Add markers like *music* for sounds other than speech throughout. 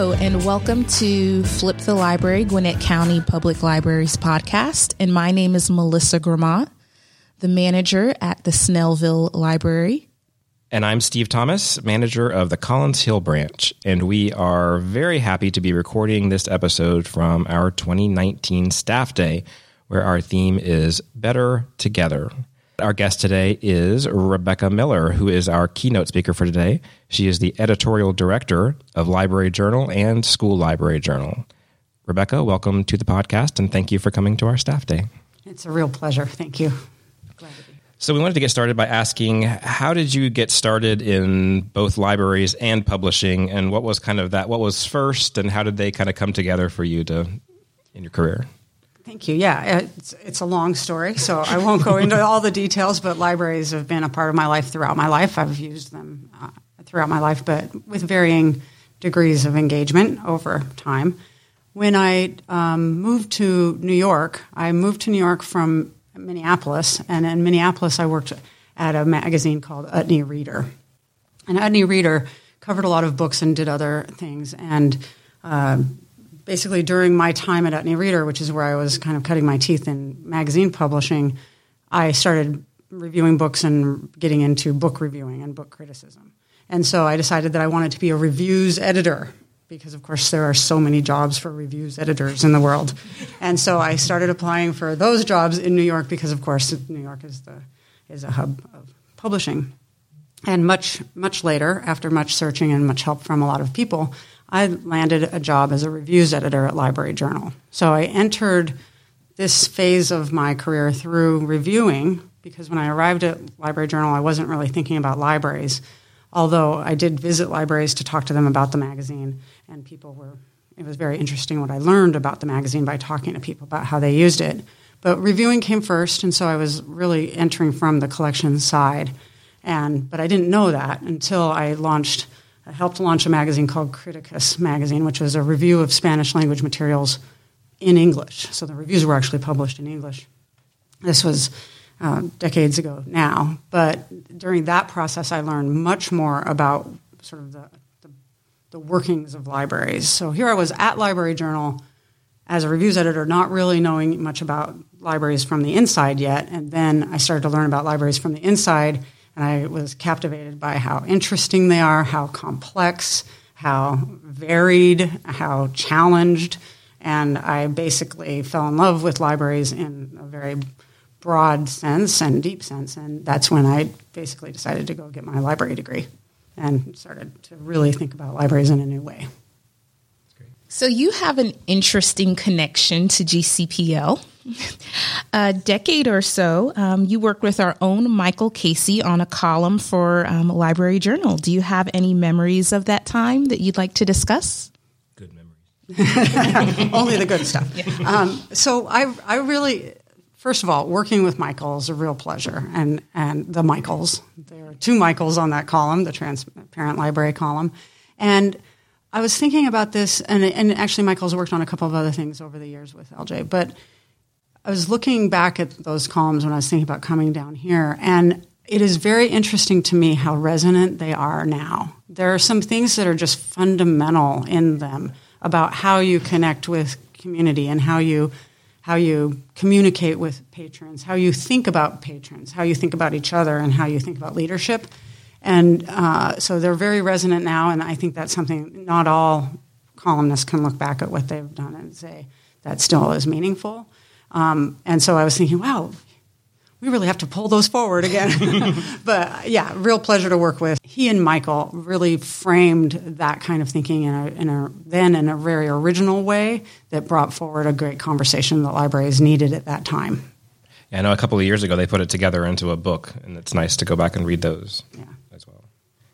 Hello, and welcome to Flip the Library, Gwinnett County Public Libraries podcast. And my name is Melissa Gramont, the manager at the Snellville Library. And I'm Steve Thomas, manager of the Collins Hill branch. And we are very happy to be recording this episode from our 2019 staff day, where our theme is Better Together. Our guest today is Rebecca Miller, who is our keynote speaker for today. She is the editorial director of Library Journal and School Library Journal. Rebecca, welcome to the podcast and thank you for coming to our staff day. It's a real pleasure. Thank you. So, we wanted to get started by asking how did you get started in both libraries and publishing, and what was kind of that? What was first, and how did they kind of come together for you to in your career? Thank you. Yeah, it's, it's a long story, so I won't go into all the details, but libraries have been a part of my life throughout my life. I've used them uh, throughout my life, but with varying degrees of engagement over time. When I um, moved to New York, I moved to New York from Minneapolis, and in Minneapolis, I worked at a magazine called Utne Reader. And Utne Reader covered a lot of books and did other things. And uh, basically during my time at Utne Reader, which is where I was kind of cutting my teeth in magazine publishing, I started reviewing books and getting into book reviewing and book criticism. And so I decided that I wanted to be a reviews editor because, of course, there are so many jobs for reviews editors in the world. And so I started applying for those jobs in New York because, of course, New York is the is a hub of publishing. And much much later, after much searching and much help from a lot of people, I landed a job as a reviews editor at Library Journal. So I entered this phase of my career through reviewing because when I arrived at Library Journal, I wasn't really thinking about libraries, although I did visit libraries to talk to them about the magazine, and people were. It was very interesting what I learned about the magazine by talking to people about how they used it. But reviewing came first, and so I was really entering from the collection side. And but I didn't know that until I launched I helped launch a magazine called Críticas Magazine, which was a review of Spanish language materials in English. So the reviews were actually published in English. This was uh, decades ago now, but during that process, I learned much more about sort of the, the, the workings of libraries. So here I was at Library Journal as a reviews editor, not really knowing much about libraries from the inside yet, and then I started to learn about libraries from the inside and I was captivated by how interesting they are, how complex, how varied, how challenged. And I basically fell in love with libraries in a very broad sense and deep sense. And that's when I basically decided to go get my library degree and started to really think about libraries in a new way. So you have an interesting connection to GCPL. *laughs* a decade or so, um, you worked with our own Michael Casey on a column for um, Library Journal. Do you have any memories of that time that you'd like to discuss? Good memories. *laughs* Only the good stuff. Yeah. *laughs* Um, so I, I really, first of all, working with Michael is a real pleasure, and and the Michaels. There are two Michaels on that column, the Transparent Library column, and I was thinking about this, and, and actually, Michael's worked on a couple of other things over the years with LJ, but I was looking back at those columns when I was thinking about coming down here, and it is very interesting to me how resonant they are now. There are some things that are just fundamental in them about how you connect with community and how you how you communicate with patrons, how you think about patrons, how you think about each other, and how you think about leadership. And uh, so they're very resonant now, and I think that's something not all columnists can look back at what they've done and say that still is meaningful. Um, and so I was thinking, wow, we really have to pull those forward again. *laughs* *laughs* but yeah, real pleasure to work with. He and Michael really framed that kind of thinking in a, in a then in a very original way that brought forward a great conversation that libraries needed at that time. Yeah, I know a couple of years ago they put it together into a book, and it's nice to go back and read those. Yeah.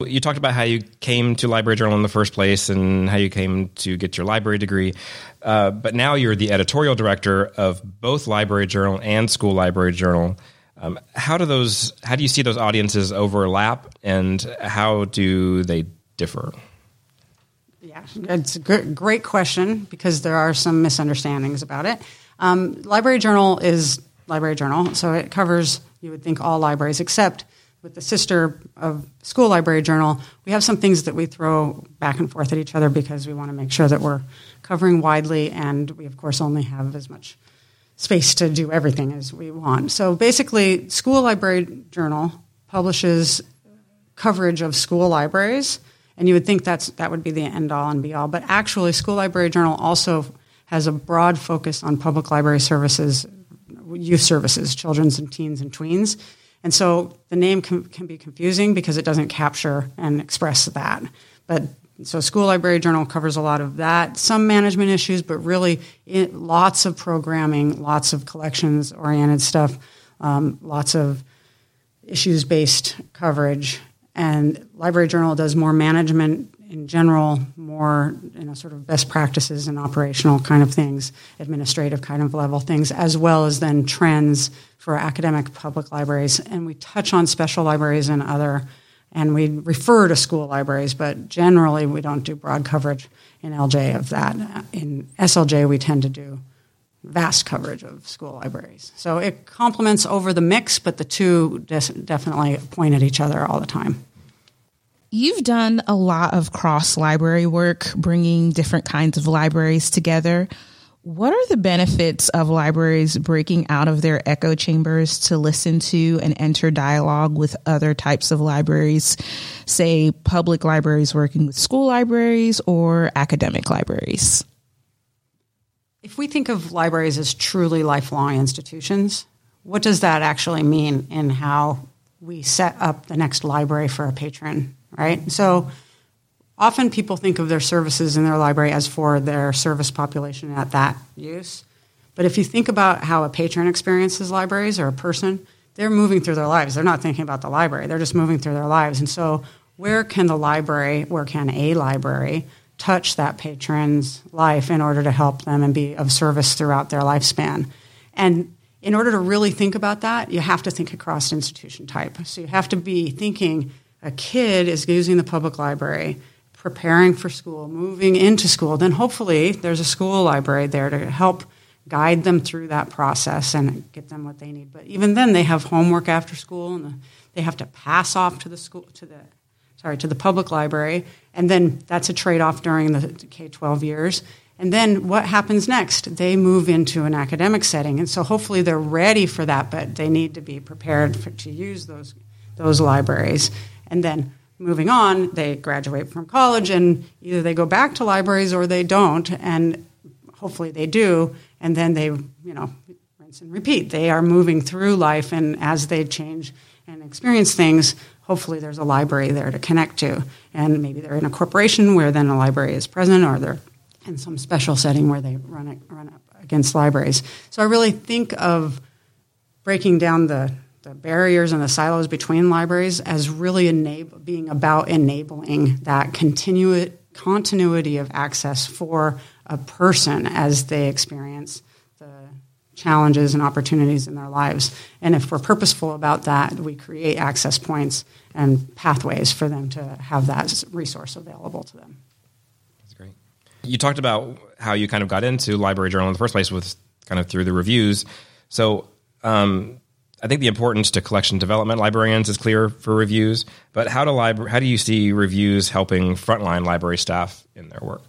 You talked about how you came to Library Journal in the first place and how you came to get your library degree. Uh, but now you're the editorial director of both Library Journal and School Library Journal. Um, how do those? How do you see those audiences overlap, and how do they differ? Yeah, it's a great question because there are some misunderstandings about it. Um, library Journal is Library Journal, so it covers you would think all libraries except with the sister of School Library Journal, we have some things that we throw back and forth at each other because we want to make sure that we're covering widely, and we of course only have as much space to do everything as we want. So basically, School Library Journal publishes coverage of school libraries, and you would think that's that would be the end all and be all, but actually, School Library Journal also has a broad focus on public library services, youth services, children's and teens and tweens. And so the name can, can be confusing because it doesn't capture and express that. But so School Library Journal covers a lot of that, some management issues, but really it, lots of programming, lots of collections oriented stuff, um, lots of issues based coverage. And Library Journal does more management in general, more you know, sort of best practices and operational kind of things, administrative kind of level things, as well as then trends for academic public libraries. And we touch on special libraries and other and we refer to school libraries, but generally we don't do broad coverage in LJ of that. In SLJ, we tend to do vast coverage of school libraries. So it complements over the mix, but the two definitely point at each other all the time. You've done a lot of cross library work, bringing different kinds of libraries together. What are the benefits of libraries breaking out of their echo chambers to listen to and enter dialogue with other types of libraries, say public libraries working with school libraries or academic libraries? If we think of libraries as truly lifelong institutions, what does that actually mean in how we set up the next library for a patron, right? So often people think of their services in their library as for their service population at that use. But if you think about how a patron experiences libraries or a person, they're moving through their lives. They're not thinking about the library, they're just moving through their lives. And so, where can the library, where can a library touch that patron's life in order to help them and be of service throughout their lifespan? And in order to really think about that, you have to think across institution type. So, you have to be thinking a kid is using the public library preparing for school, moving into school, then hopefully there's a school library there to help guide them through that process and get them what they need. But even then, they have homework after school, and they have to pass off to the school to the sorry to the public library, and then that's a trade off during the K twelve years. And then what happens next? They move into an academic setting, and so hopefully they're ready for that, but they need to be prepared for, to use those those libraries, and then moving on, they graduate from college and either they go back to libraries or they don't, and hopefully they do, and then they, you know, rinse and repeat. They are moving through life, and as they change and experience things, hopefully there's a library there to connect to. And maybe they're in a corporation where then a library is present, or they're in some special setting where they run, it, run up against libraries. So I really think of breaking down the the barriers and the silos between libraries as really being about enabling that continu- continuity of access for a person as they experience the challenges and opportunities in their lives. And if we're purposeful about that, we create access points and pathways for them to have that resource available to them. That's great. You talked about how you kind of got into Library Journal in the first place with kind of through the reviews. So, um, I think the importance to collection development librarians is clear for reviews, but how do libra- how do you see reviews helping frontline library staff in their work?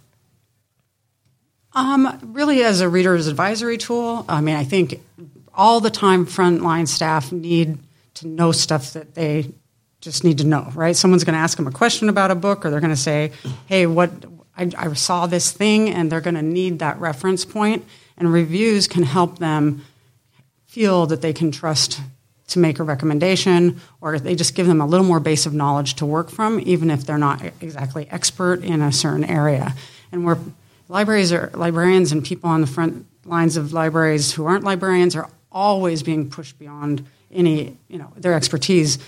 Um, really, as a reader's advisory tool, I mean, I think all the time frontline staff need to know stuff that they just need to know, right? Someone's going to ask them a question about a book, or they're going to say, "Hey, what I, I saw this thing," and they're going to need that reference. And reviews can help them feel that they can trust to make a recommendation, or they just give them a little more base of knowledge to work from, even if they're not exactly expert in a certain area. And where libraries are librarians and people on the front lines of libraries who aren't librarians are always being pushed beyond any you know their expertise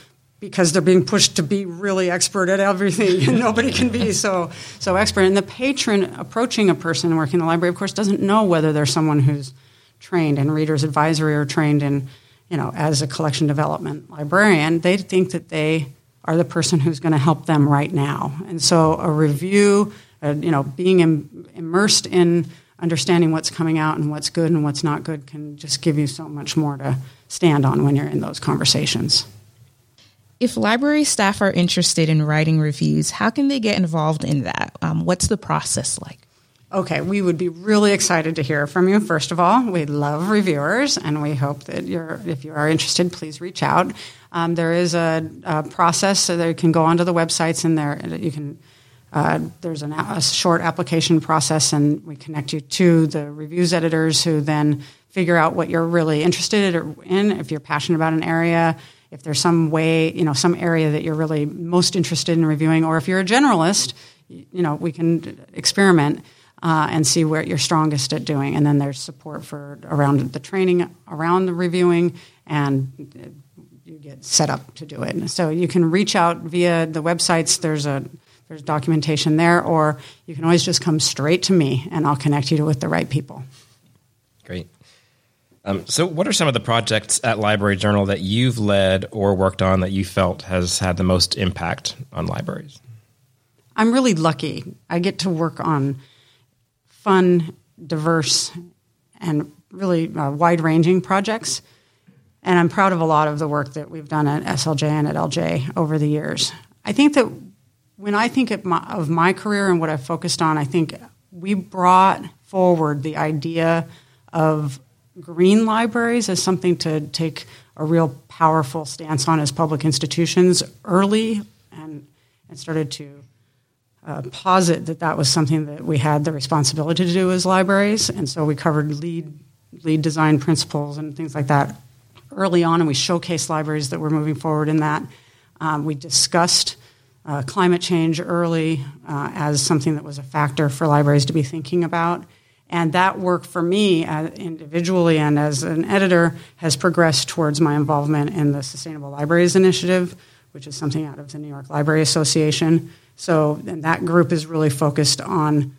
because they're being pushed to be really expert at everything and *laughs* nobody can be so so expert and the patron approaching a person working in the library of course doesn't know whether there's someone who's trained in readers advisory or trained in, you know, as a collection development librarian, they think that they are the person who's going to help them right now. And so a review, uh, you know, being Im- immersed in understanding what's coming out and what's good and what's not good can just give you so much more to stand on when you're in those conversations. If library staff are interested in writing reviews, how can they get involved in that? Um, what's the process like? Okay, we would be really excited to hear from you. First of all, we love reviewers, and we hope that you're, if you are interested, please reach out. Um, there is a, a, process so that you can go onto the websites, and there you can. Uh, there's an, a short application process, and we connect you to the reviews editors, who then figure out what you're really interested in. If you're passionate about an area, if there's some way, you know, some area that you're really most interested in reviewing, or if you're a generalist, you know, we can experiment uh, and see where you're strongest at doing. And then there's support for around the training around the reviewing, and you get set up to do it. So you can reach out via the websites. There's a there's documentation there, or you can always just come straight to me, and I'll connect you to, with the right people. Great. Um, so, what are some of the projects at Library Journal that you've led or worked on that you felt has had the most impact on libraries? I'm really lucky. I get to work on fun, diverse, and really uh, wide ranging projects. And I'm proud of a lot of the work that we've done at SLJ and at LJ over the years. I think that when I think of my, of my career and what I've focused on, I think we brought forward the idea of green libraries as something to take a real powerful stance on as public institutions early and, and started to uh, posit that that was something that we had the responsibility to do as libraries, and so we covered lead LEED design principles and things like that early on, and we showcased libraries that were moving forward in that. Um, we discussed uh, climate change early uh, as something that was a factor for libraries to be thinking about. And that work for me uh, individually and as an editor has progressed towards my involvement in the Sustainable Libraries Initiative, which is something out of the New York Library Association. So, that group is really focused on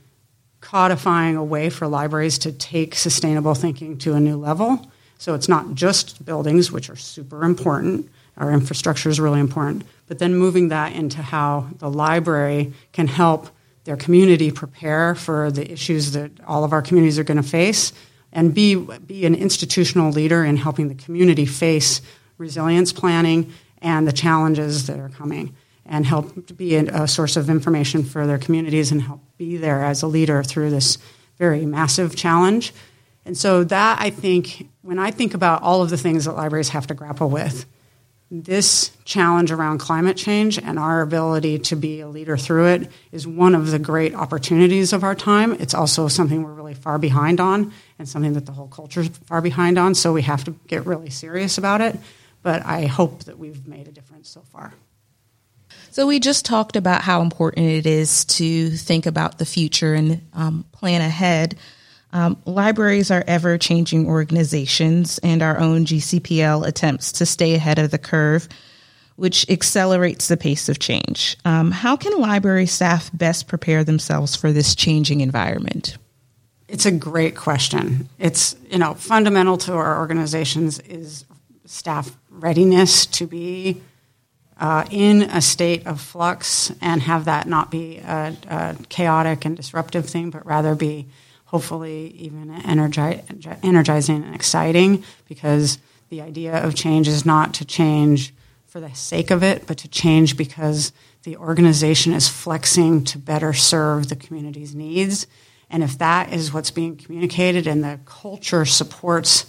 codifying a way for libraries to take sustainable thinking to a new level. So it's not just buildings, which are super important, our infrastructure is really important, but then moving that into how the library can help their community prepare for the issues that all of our communities are going to face and be, be an institutional leader in helping the community face resilience planning and the challenges that are coming and help be a, source of information for their communities and help be there as a leader through this very massive challenge. And so, that I think, when I think about all of the things that libraries have to grapple with, this challenge around climate change and our ability to be a leader through it is one of the great opportunities of our time. It's also something we're really far behind on and something that the whole culture is far behind on, so we have to get really serious about it. But I hope that we've made a difference so far. So, we just talked about how important it is to think about the future and um, plan ahead. Um, libraries are ever changing organizations, and our own GCPL attempts to stay ahead of the curve, which accelerates the pace of change. Um, how can library staff best prepare themselves for this changing environment? It's a great question. It's you know fundamental to our organizations is staff readiness to be uh, in a state of flux and have that not be a, a, chaotic and disruptive thing, but rather be hopefully even energi- energizing and exciting because the idea of change is not to change for the sake of it, but to change because the organization is flexing to better serve the community's needs. And if that is what's being communicated and the culture supports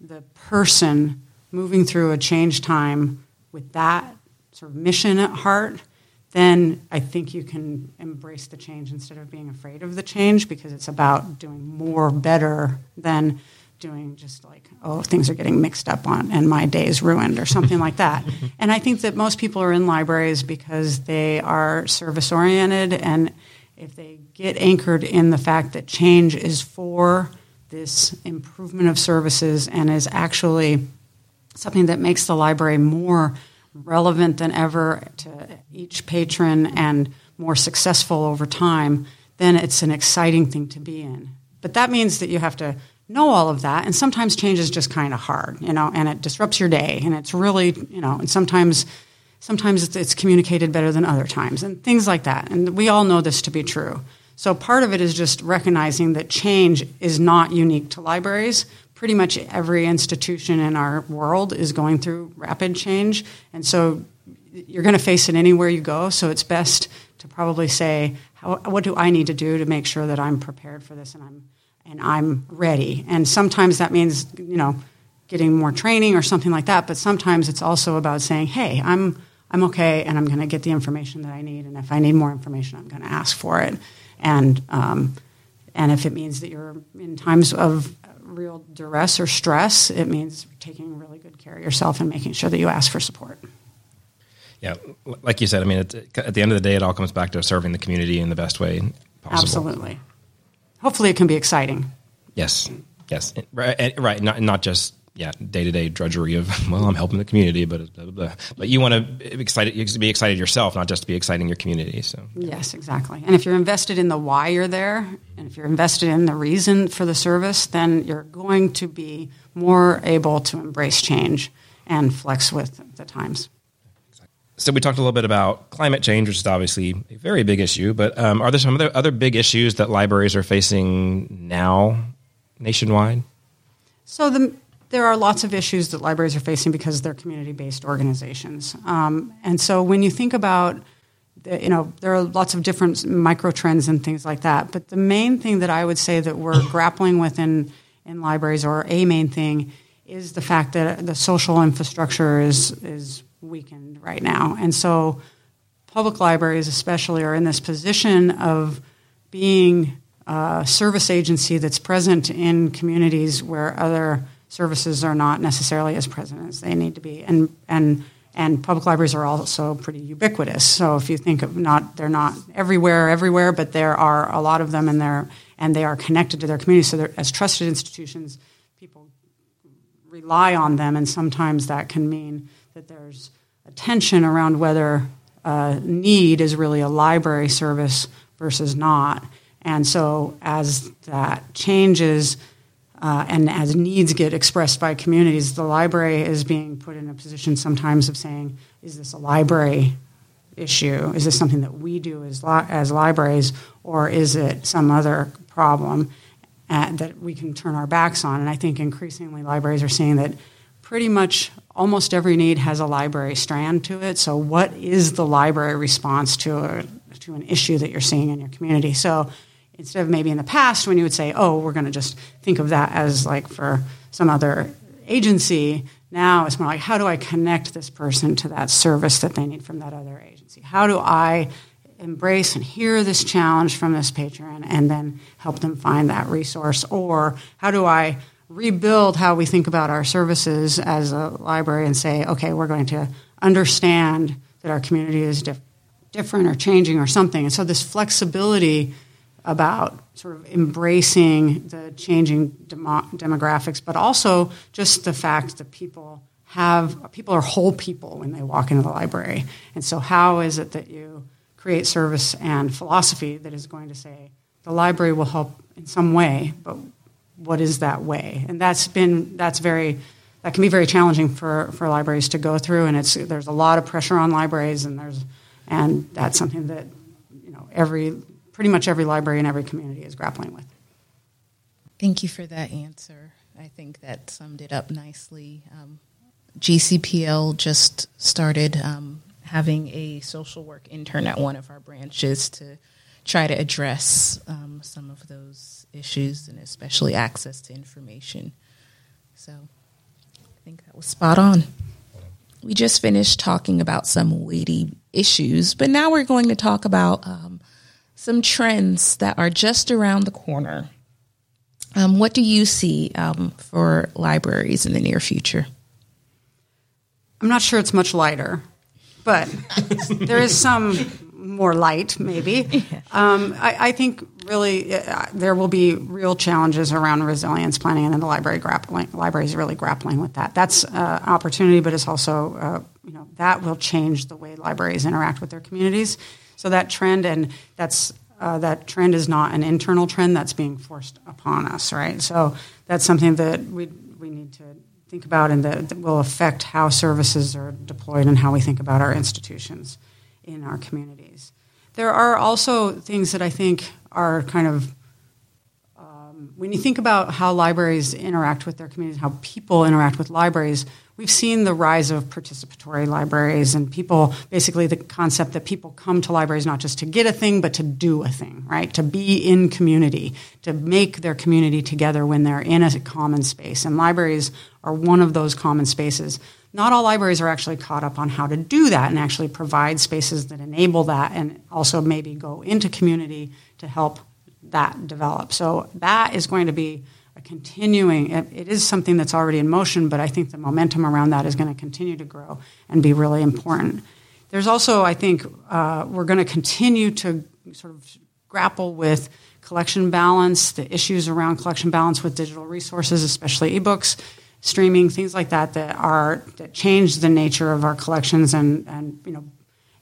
the person moving through a change time with that sort of mission at heart, then I think you can embrace the change instead of being afraid of the change because it's about doing more better than doing just like, oh, things are getting mixed up on and my day is ruined or something like that. *laughs* And I think that most people are in libraries because they are service oriented and if they get anchored in the fact that change is for this improvement of services and is actually something that makes the library more relevant than ever to each patron and more successful over time, then it's an exciting thing to be in. But that means that you have to know all of that, and sometimes change is just kind of hard, you know, and it disrupts your day, and it's really, you know, and sometimes sometimes it's, it's communicated better than other times, and things like that. And we all know this to be true. So part of it is just recognizing that change is not unique to libraries, pretty much every institution in our world is going through rapid change. And so you're going to face it anywhere you go. So it's best to probably say, how, what do I need to do to make sure that I'm prepared for this and I'm and I'm ready. And sometimes that means you know getting more training or something like that. But sometimes it's also about saying, hey, I'm I'm okay, and I'm going to get the information that I need. And if I need more information, I'm going to ask for it. And um, and if it means that you're in times of real duress or stress, it means taking really good care of yourself and making sure that you ask for support. Yeah, like you said, I mean, at the end of the day, it all comes back to serving the community in the best way possible. Absolutely. Hopefully, it can be exciting. Yes, yes, right. right. Not not just yeah day to day drudgery of *laughs* well, I'm helping the community, but blah, blah, blah. but you want to be excited, be excited yourself, not just to be exciting your community. So yes, exactly. And if you're invested in the why you're there, and if you're invested in the reason for the service, then you're going to be more able to embrace change and flex with the times. So we talked a little bit about climate change, which is obviously a very big issue. But um, are there some other other big issues that libraries are facing now nationwide? So the, there are lots of issues that libraries are facing because they're community based organizations. Um, and so when you think about you know there are lots of different micro trends and things like that. But the main thing that I would say that we're *coughs* grappling with in in libraries, or a main thing, is the fact that the social infrastructure is is weakened right now. And so public libraries, especially, are in this position of being a service agency that's present in communities where other services are not necessarily as present as they need to be. And, and, and public libraries are also pretty ubiquitous. So if you think of not, they're not everywhere, everywhere, but there are a lot of them and they're, and they are connected to their community. So as trusted institutions, people rely on them, and sometimes that can mean that there's a tension around whether uh, need is really a library service versus not. And so, as that changes uh, and as needs get expressed by communities, the library is being put in a position sometimes of saying, is this a library issue? Is this something that we do as, li- as libraries, or is it some other problem uh, that we can turn our backs on? And I think increasingly libraries are seeing that pretty much almost every need has a library strand to it. So, what is the library response to a, to an issue that you're seeing in your community? So, instead of maybe in the past when you would say, "Oh, we're going to just think of that as like for some other agency," now it's more like, "How do I connect this person to that service that they need from that other agency? How do I embrace and hear this challenge from this patron and then help them find that resource? Or how do I rebuild how we think about our services as a library and say, okay, we're going to understand that our community is dif- different or changing or something. And so this flexibility about sort of embracing the changing demo- demographics, but also just the fact that people have people are whole people when they walk into the library. And so how is it that you create service and philosophy that is going to say the library will help in some way, but what is that way? And that's been that's very that can be very challenging for, for libraries to go through, and it's there's a lot of pressure on libraries, and there's and that's something that you know every pretty much every library in every community is grappling with. Thank you for that answer. I think that summed it up nicely. Um, GCPL just started um, having a social work intern at one of our branches to try to address um, some of those issues and especially access to information. So I think that was spot on. We just finished talking about some weighty issues, but now we're going to talk about um, some trends that are just around the corner. Um, what do you see um, for libraries in the near future? I'm not sure it's much lighter, but *laughs* there is some more light, maybe. *laughs* Um, I, I, think really uh, there will be real challenges around resilience planning, and then the library grappling, library is really grappling with that. That's uh, opportunity, but it's also uh, you know that will change the way libraries interact with their communities. So that trend, and that's uh, that trend is not an internal trend that's being forced upon us, right? So that's something that we we need to think about, and that, that will affect how services are deployed and how we think about our institutions in our communities. There are also things that I think are kind of um, when you think about how libraries interact with their communities, how people interact with libraries, we've seen the rise of participatory libraries and people basically the concept that people come to libraries not just to get a thing but to do a thing right? To be in community to make their community together when they're in a common space. And libraries are one of those common spaces. Not all libraries are actually caught up on how to do that and actually provide spaces that enable that and also maybe go into community to help that develop. So that is going to be a continuing, it, it is something that's already in motion, but I think the momentum around that is going to continue to grow and be really important. There's also, I think, uh, we're going to continue to sort of grapple with collection balance, the issues around collection balance with digital resources, especially ebooks, streaming, things like that that are that change the nature of our collections and and you know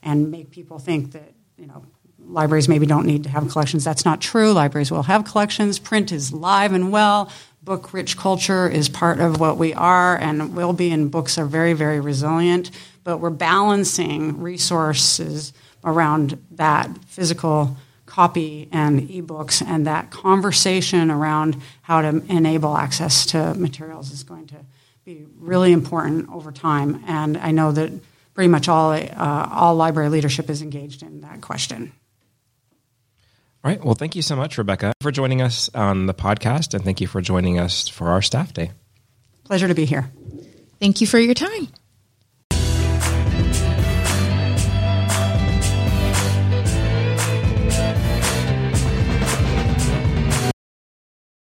and make people think that you know libraries maybe don't need to have collections. That's not true. Libraries will have collections. Print is live and well. Book rich culture is part of what we are and will be, and books are very, very resilient. But we're balancing resources around that physical copy and ebooks, and that conversation around how to enable access to materials is going to be really important over time. And I know that pretty much all, uh, all library leadership is engaged in that question. All right. Well, thank you so much, Rebecca, for joining us on the podcast, and thank you for joining us for our staff day. Pleasure to be here. Thank you for your time.